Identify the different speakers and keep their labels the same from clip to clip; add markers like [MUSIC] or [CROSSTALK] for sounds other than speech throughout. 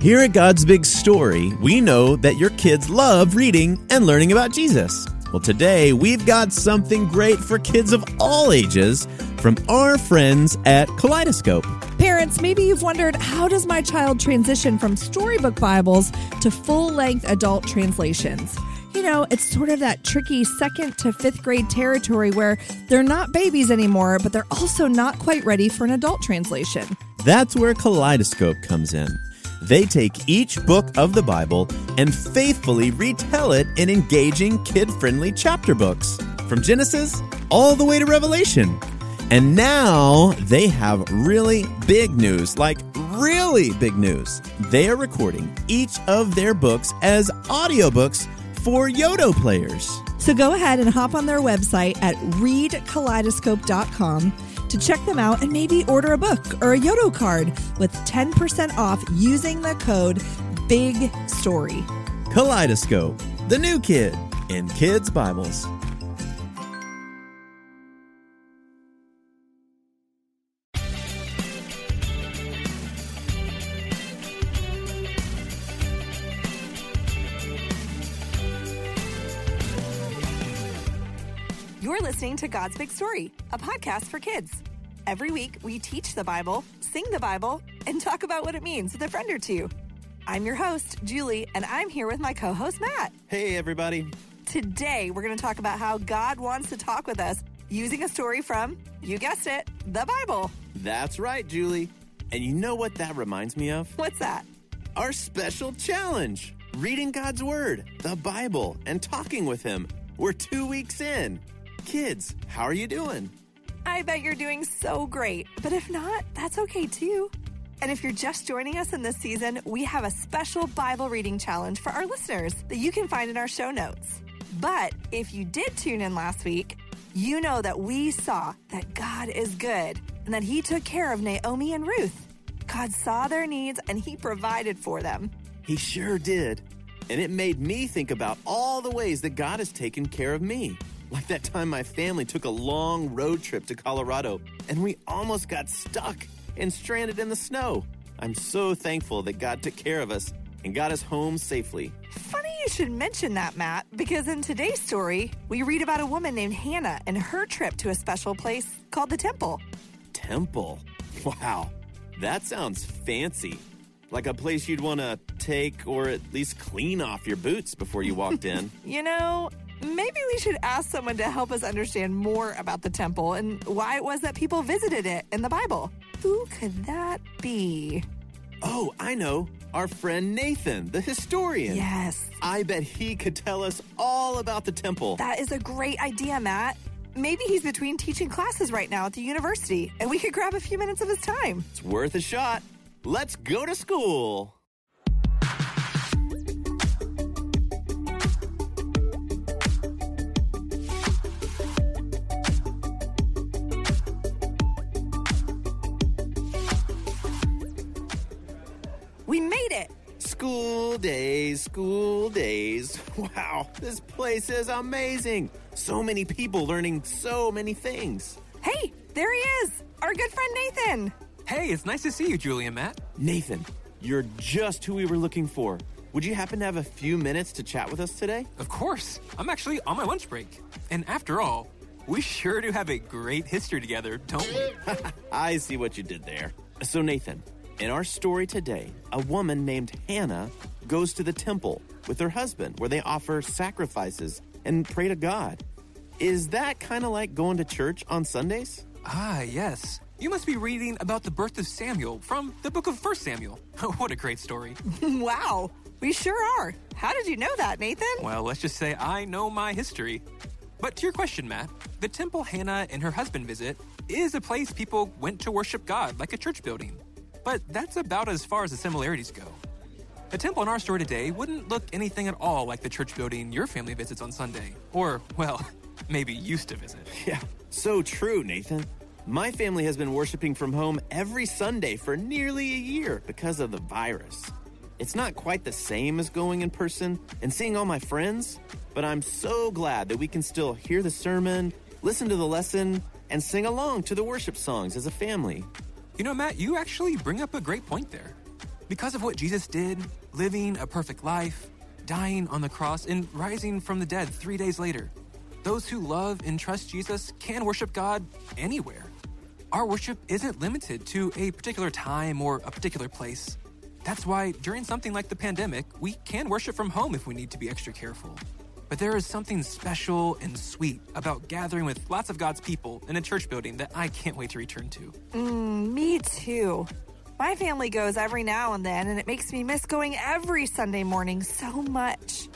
Speaker 1: Here at God's Big Story, we know that your kids love reading and learning about Jesus. Well, today we've got something great for kids of all ages from our friends at Kaleidoscope.
Speaker 2: Parents, maybe you've wondered how does my child transition from storybook Bibles to full length adult translations? You know, it's sort of that tricky second to fifth grade territory where they're not babies anymore, but they're also not quite ready for an adult translation.
Speaker 1: That's where Kaleidoscope comes in. They take each book of the Bible and faithfully retell it in engaging, kid friendly chapter books, from Genesis all the way to Revelation. And now they have really big news, like really big news. They are recording each of their books as audiobooks for Yoto players.
Speaker 2: So go ahead and hop on their website at readkaleidoscope.com to check them out and maybe order a book or a Yoto card with 10% off using the code BIG STORY.
Speaker 1: Kaleidoscope, the new kid in kids' Bibles.
Speaker 3: You're listening to God's Big Story, a podcast for kids. Every week, we teach the Bible, sing the Bible, and talk about what it means with a friend or two. I'm your host, Julie, and I'm here with my co host, Matt.
Speaker 1: Hey, everybody.
Speaker 3: Today, we're going to talk about how God wants to talk with us using a story from, you guessed it, the Bible.
Speaker 1: That's right, Julie. And you know what that reminds me of?
Speaker 3: What's that?
Speaker 1: Our special challenge reading God's Word, the Bible, and talking with Him. We're two weeks in. Kids, how are you doing?
Speaker 3: I bet you're doing so great, but if not, that's okay too. And if you're just joining us in this season, we have a special Bible reading challenge for our listeners that you can find in our show notes. But if you did tune in last week, you know that we saw that God is good and that He took care of Naomi and Ruth. God saw their needs and He provided for them.
Speaker 1: He sure did. And it made me think about all the ways that God has taken care of me. Like that time my family took a long road trip to Colorado and we almost got stuck and stranded in the snow. I'm so thankful that God took care of us and got us home safely.
Speaker 3: Funny you should mention that, Matt, because in today's story, we read about a woman named Hannah and her trip to a special place called the temple.
Speaker 1: Temple? Wow, that sounds fancy. Like a place you'd want to take or at least clean off your boots before you walked in. [LAUGHS]
Speaker 3: You know, maybe we should ask someone to help us understand more about the temple and why it was that people visited it in the Bible. Who could that be?
Speaker 1: oh, I know. Our friend Nathan, the historian.
Speaker 3: Yes,
Speaker 1: I bet he could tell us all about the temple.
Speaker 3: that is a great idea, Matt. Maybe he's between teaching classes right now at the university, and we could grab a few minutes of his time.
Speaker 1: It's worth a shot. Let's go to school.
Speaker 3: We made it!
Speaker 1: School days, school days. [LAUGHS] Wow, this place is amazing. So many people learning so many things.
Speaker 3: Hey, there he is! Our good friend Nathan!
Speaker 4: Hey, it's nice to see you, Julia Matt.
Speaker 1: Nathan, you're just who we were looking for. Would you happen to have a few minutes to chat with us today?
Speaker 4: Of course. I'm actually on my lunch break. And after all, we sure do have a great history together, don't we? [LAUGHS]
Speaker 1: I see what you did there. So, Nathan, in our story today, a woman named Hannah goes to the temple with her husband where they offer sacrifices and pray to God. Is that kind of like going to church on Sundays?
Speaker 4: ah, yes. You must be reading about the birth of Samuel from the book of 1 Samuel. [LAUGHS] what a great story. [LAUGHS]
Speaker 3: wow, we sure are. How did you know that, Nathan?
Speaker 4: Well, let's just say I know my history. But to your question, Matt, the temple Hannah and her husband visit is a place people went to worship God like a church building. But that's about as far as the similarities go. The temple in our story today wouldn't look anything at all like the church building your family visits on Sunday. Or, well, [LAUGHS] maybe used to visit. [LAUGHS]
Speaker 1: Yeah, so true, Nathan. My family has been worshiping from home every Sunday for nearly a year because of the virus. It's not quite the same as going in person and seeing all my friends, but I'm so glad that we can still hear the sermon, listen to the lesson, and sing along to the worship songs as a family.
Speaker 4: You know, Matt, you actually bring up a great point there. Because of what Jesus did, living a perfect life, dying on the cross, and rising from the dead three days later, those who love and trust Jesus can worship God anywhere. Our worship isn't limited to a particular time or a particular place. That's why during something like the pandemic, we can worship from home if we need to be extra careful. But there is something special and sweet about gathering with lots of God's people in a church building that I can't wait to return to.
Speaker 3: Mm, me too. My family goes every now and then, and it makes me miss going every Sunday morning so much.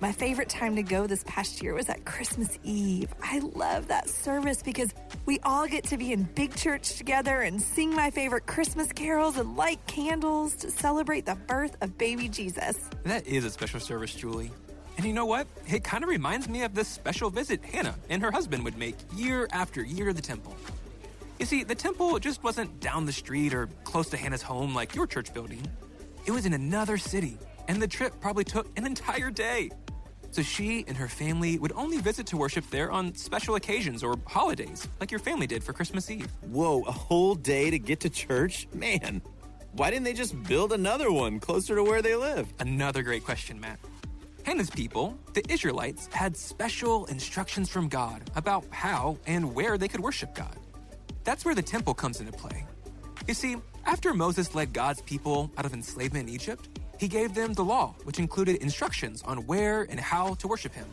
Speaker 3: My favorite time to go this past year was at Christmas Eve. I love that service because we all get to be in big church together and sing my favorite Christmas carols and light candles to celebrate the birth of baby Jesus.
Speaker 4: That is a special service, Julie. And you know what? It kind of reminds me of this special visit Hannah and her husband would make year after year to the temple. You see, the temple just wasn't down the street or close to Hannah's home like your church building. It was in another city, and the trip probably took an entire day. So she and her family would only visit to worship there on special occasions or holidays, like your family did for Christmas Eve.
Speaker 1: Whoa, a whole day to get to church? Man, why didn't they just build another one closer to where they live?
Speaker 4: Another great question, Matt. Hannah's people, the Israelites, had special instructions from God about how and where they could worship God. That's where the temple comes into play. You see, after Moses led God's people out of enslavement in Egypt, he gave them the law, which included instructions on where and how to worship him.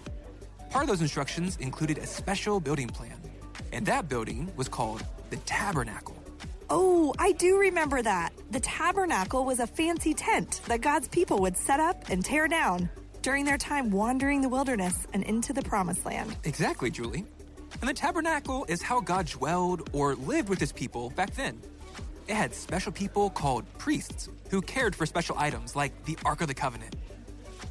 Speaker 4: Part of those instructions included a special building plan, and that building was called the tabernacle.
Speaker 3: Oh, I do remember that. The tabernacle was a fancy tent that God's people would set up and tear down during their time wandering the wilderness and into the promised land.
Speaker 4: Exactly, Julie. And the tabernacle is how God dwelled or lived with his people back then. It had special people called priests who cared for special items like the Ark of the Covenant.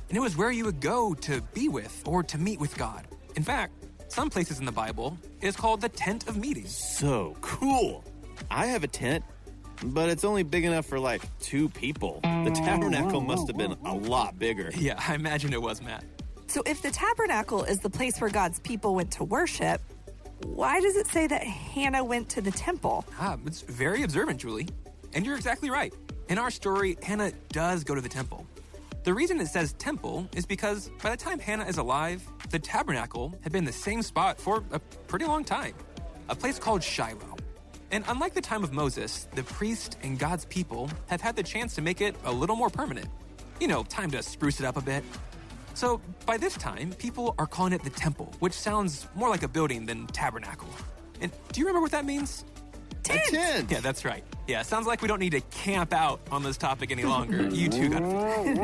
Speaker 4: And it was where you would go to be with or to meet with God. In fact, some places in the Bible is called the tent of meeting.
Speaker 1: So cool. I have a tent, but it's only big enough for like two people. The tabernacle must have been a lot bigger. [LAUGHS]
Speaker 4: Yeah, I imagine it was, Matt.
Speaker 3: So if the tabernacle is the place where God's people went to worship, why does it say that Hannah went to the temple?
Speaker 4: Ah, it's very observant, Julie. And you're exactly right. In our story, Hannah does go to the temple. The reason it says temple is because by the time Hannah is alive, the tabernacle had been the same spot for a pretty long time, a place called Shiloh. And unlike the time of Moses, the priest and God's people have had the chance to make it a little more permanent. You know, time to spruce it up a bit. So by this time, people are calling it the temple, which sounds more like a building than tabernacle. And do you remember what that means?
Speaker 1: A tent.
Speaker 4: Yeah, that's right. Yeah, sounds like we don't need to camp out on this topic any longer. [LAUGHS] You two got it.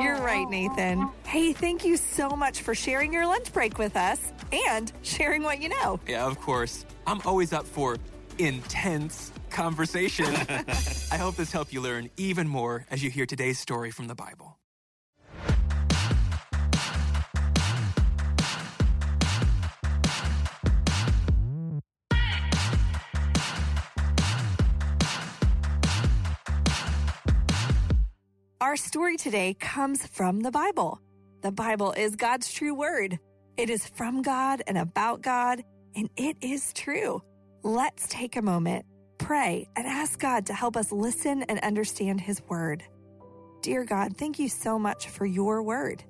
Speaker 3: You're right, Nathan. Hey, thank you so much for sharing your lunch break with us and sharing what you know.
Speaker 4: Yeah, of course. I'm always up for intense conversation. [LAUGHS] I hope this helped you learn even more as you hear today's story from the Bible.
Speaker 3: Our story today comes from the Bible. The Bible is God's true word. It is from God and about God, and it is true. Let's take a moment, pray, and ask God to help us listen and understand His word. Dear God, thank you so much for your word.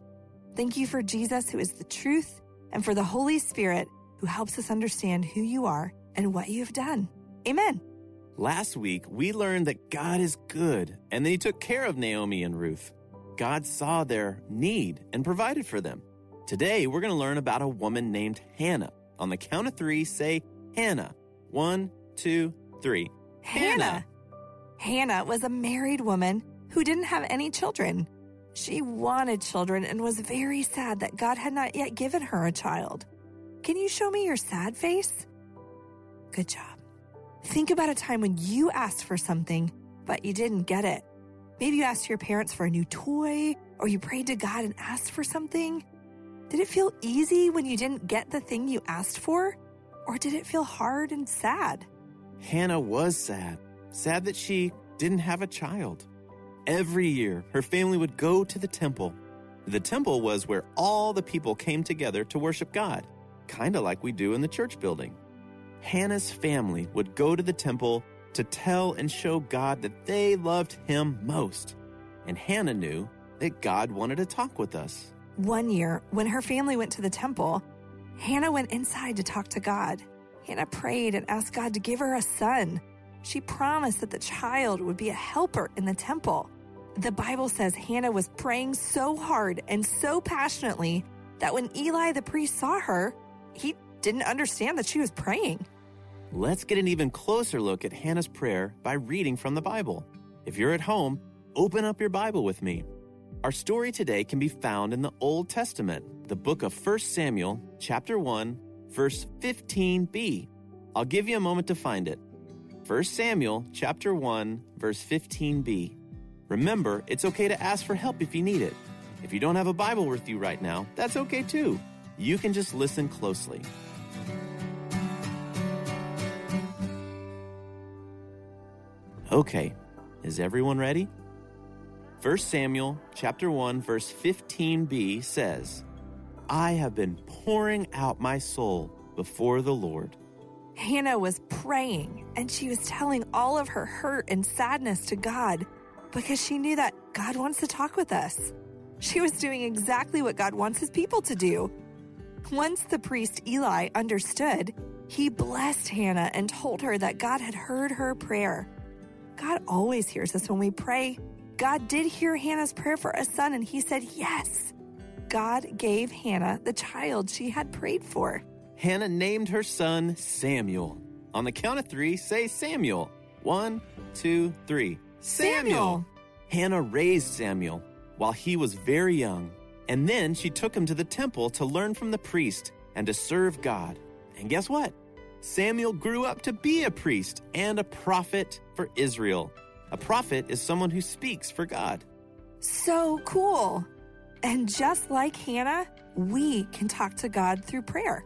Speaker 3: Thank you for Jesus, who is the truth, and for the Holy Spirit, who helps us understand who you are and what you have done. Amen.
Speaker 1: Last week, we learned that God is good and that He took care of Naomi and Ruth. God saw their need and provided for them. Today, we're going to learn about a woman named Hannah. On the count of three, say Hannah. One, two, three.
Speaker 3: Hannah. Hannah was a married woman who didn't have any children. She wanted children and was very sad that God had not yet given her a child. Can you show me your sad face? Good job. Think about a time when you asked for something, but you didn't get it. Maybe you asked your parents for a new toy, or you prayed to God and asked for something. Did it feel easy when you didn't get the thing you asked for? Or did it feel hard and sad?
Speaker 1: Hannah was sad, sad that she didn't have a child. Every year, her family would go to the temple. The temple was where all the people came together to worship God, kind of like we do in the church building. Hannah's family would go to the temple to tell and show God that they loved Him most. and Hannah knew that God wanted to talk with us.
Speaker 3: One year, when her family went to the temple, Hannah went inside to talk to God. Hannah prayed and asked God to give her a son. She promised that the child would be a helper in the temple. The Bible says Hannah was praying so hard and so passionately that when Eli the priest saw her, he didn't understand that she was praying.
Speaker 1: Let's get an even closer look at Hannah's prayer by reading from the Bible. If you're at home, open up your Bible with me. Our story today can be found in the Old Testament, the book of 1 Samuel, chapter 1, verse 15b. I'll give you a moment to find it. 1 Samuel, chapter 1, verse 15b. Remember, it's okay to ask for help if you need it. If you don't have a Bible with you right now, that's okay too. You can just listen closely. Okay, is everyone ready? 1 Samuel chapter 1 verse 15b says, I have been pouring out my soul before the Lord.
Speaker 3: Hannah was praying and she was telling all of her hurt and sadness to God because she knew that God wants to talk with us. She was doing exactly what God wants his people to do. Once the priest Eli understood, he blessed Hannah and told her that God had heard her prayer. God always hears us when we pray. God did hear Hannah's prayer for a son, and he said yes. God gave Hannah the child she had prayed for.
Speaker 1: Hannah named her son Samuel. On the count of three, say Samuel. One, two, three.
Speaker 3: Samuel.
Speaker 1: Hannah raised Samuel while he was very young, and then she took him to the temple to learn from the priest and to serve God. And guess what? Samuel grew up to be a priest and a prophet for Israel. A prophet is someone who speaks for God.
Speaker 3: So cool. And just like Hannah, we can talk to God through prayer.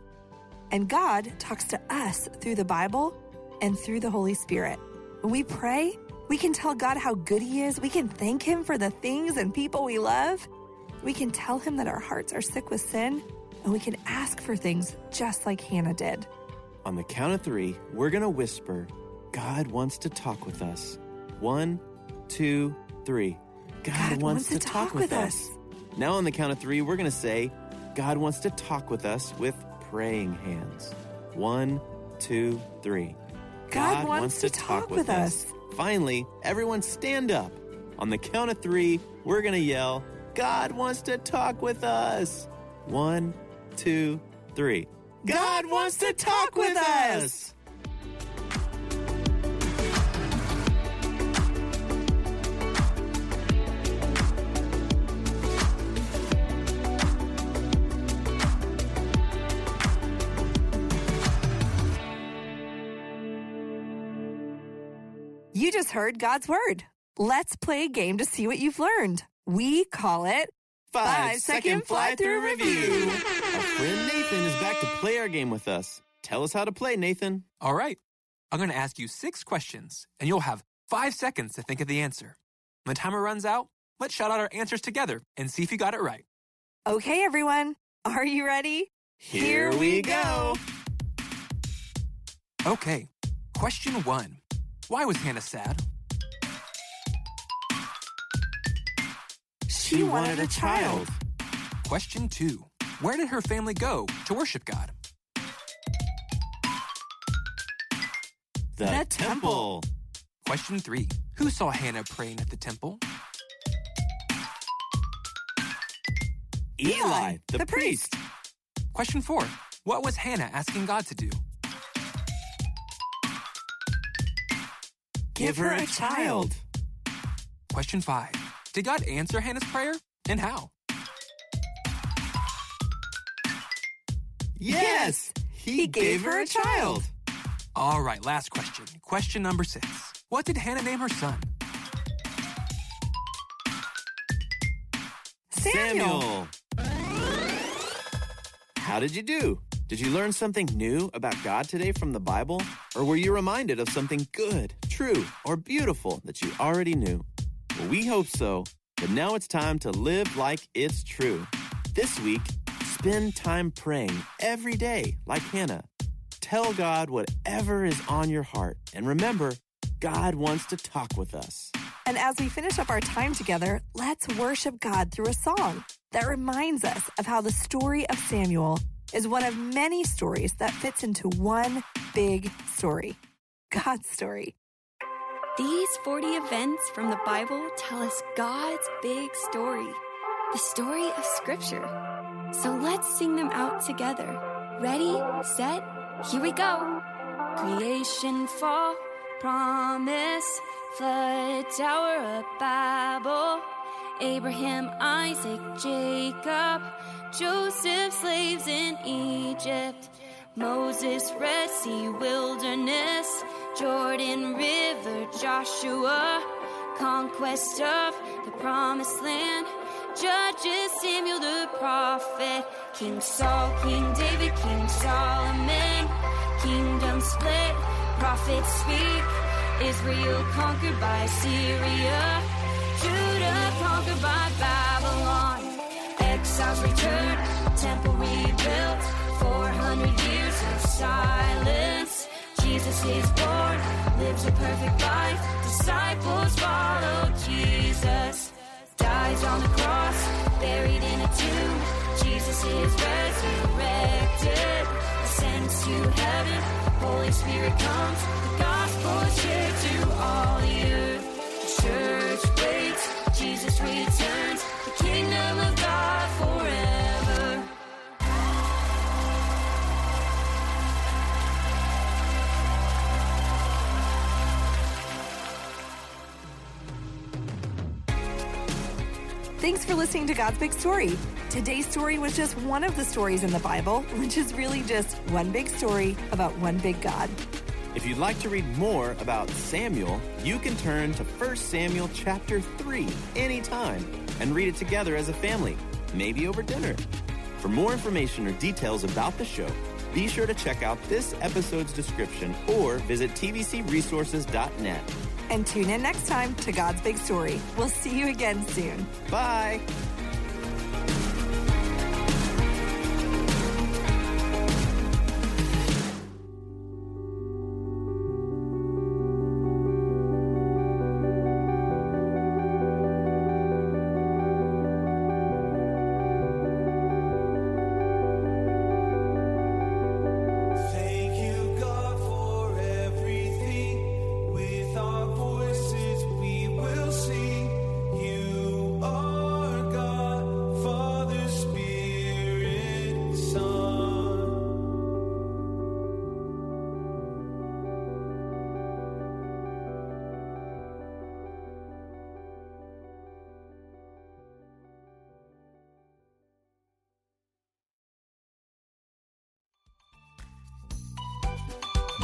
Speaker 3: And God talks to us through the Bible and through the Holy Spirit. When we pray, we can tell God how good He is. We can thank Him for the things and people we love. We can tell Him that our hearts are sick with sin, and we can ask for things just like Hannah did.
Speaker 1: On the count of three, we're going to whisper, God wants to talk with us. One, two, three. God, wants, to, talk, with us. Now, on the count of three, we're going to say, God wants to talk with us with praying hands. One, two, three.
Speaker 3: God wants to talk with us.
Speaker 1: Finally, everyone stand up. On the count of three, we're going to yell, God wants to talk with us. One, two, three. God wants to talk with us.
Speaker 3: Just heard God's Word. Let's play a game to see what you've learned. We call it
Speaker 1: Five second fly through review. Our friend Nathan is back to play our game with us. Tell us how to play, Nathan.
Speaker 4: All right. I'm going to ask you six questions, and you'll have five seconds to think of the answer. When the timer runs out, let's shout out our answers together and see if you got it right.
Speaker 3: Okay, everyone. Are you ready?
Speaker 1: Here we go.
Speaker 4: Okay. Question one Why was Hannah sad?
Speaker 3: She wanted a child.
Speaker 4: Question two Where did her family go to worship God?
Speaker 1: The,
Speaker 3: The temple.
Speaker 4: Question three Who saw Hannah praying at the temple?
Speaker 1: Eli, the,
Speaker 3: the
Speaker 1: priest.
Speaker 4: Question four What was Hannah asking God to do?
Speaker 1: Give her a child.
Speaker 4: Question five Did God answer Hannah's prayer? And how?
Speaker 1: Yes, he, gave her a child.
Speaker 4: All right, last question. Question number six What did Hannah name her son?
Speaker 3: Samuel.
Speaker 1: How did you do? Did you learn something new about God today from the Bible? Or were you reminded of something good, true, or beautiful that you already knew? We hope so, but now it's time to live like it's true. This week, spend time praying every day like Hannah. Tell God whatever is on your heart, and remember, God wants to talk with us.
Speaker 3: And as we finish up our time together, let's worship God through a song that reminds us of how the story of Samuel is one of many stories that fits into one big story God's story.
Speaker 5: These 40 events from the Bible tell us God's big story, the story of Scripture. So let's sing them out together. Ready, set, here we go. Creation, fall, promise, flood, tower of Babel, Abraham, Isaac, Jacob, Joseph, slaves in Egypt, Moses, Red Sea, wilderness, Jordan River, Joshua, conquest of the promised land. Judges, Samuel the prophet, King Saul, King David, King Solomon, kingdom split, prophets speak, Israel conquered by Assyria, Judah conquered by Babylon, exiles return, temple rebuilt, 400 years of silence. Jesus is born, lives a perfect life, disciples follow Jesus dies on the cross, buried in a tomb. Jesus is resurrected, ascends to heaven. Holy Spirit comes, the gospel is shared to all the earth. Church waits, Jesus returns, the kingdom of God forever.
Speaker 3: Thanks for listening to God's Big Story. Today's story was just one of the stories in the Bible, which is really just one big story about one big God.
Speaker 1: If you'd like to read more about Samuel, you can turn to 1 Samuel chapter 3 anytime and read it together as a family, maybe over dinner. For more information or details about the show, be sure to check out this episode's description or visit tvcresources.net.
Speaker 3: And tune in next time to God's Big Story. We'll see you again soon.
Speaker 1: Bye!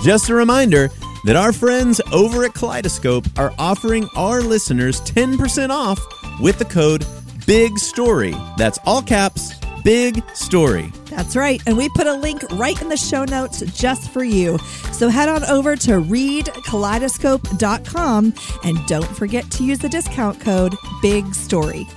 Speaker 1: Just a reminder that our friends over at Kaleidoscope are offering our listeners 10% off with the code BIG STORY. That's all caps, BIG STORY.
Speaker 2: That's right. And we put a link right in the show notes just for you. So head on over to readkaleidoscope.com and don't forget to use the discount code BIG STORY.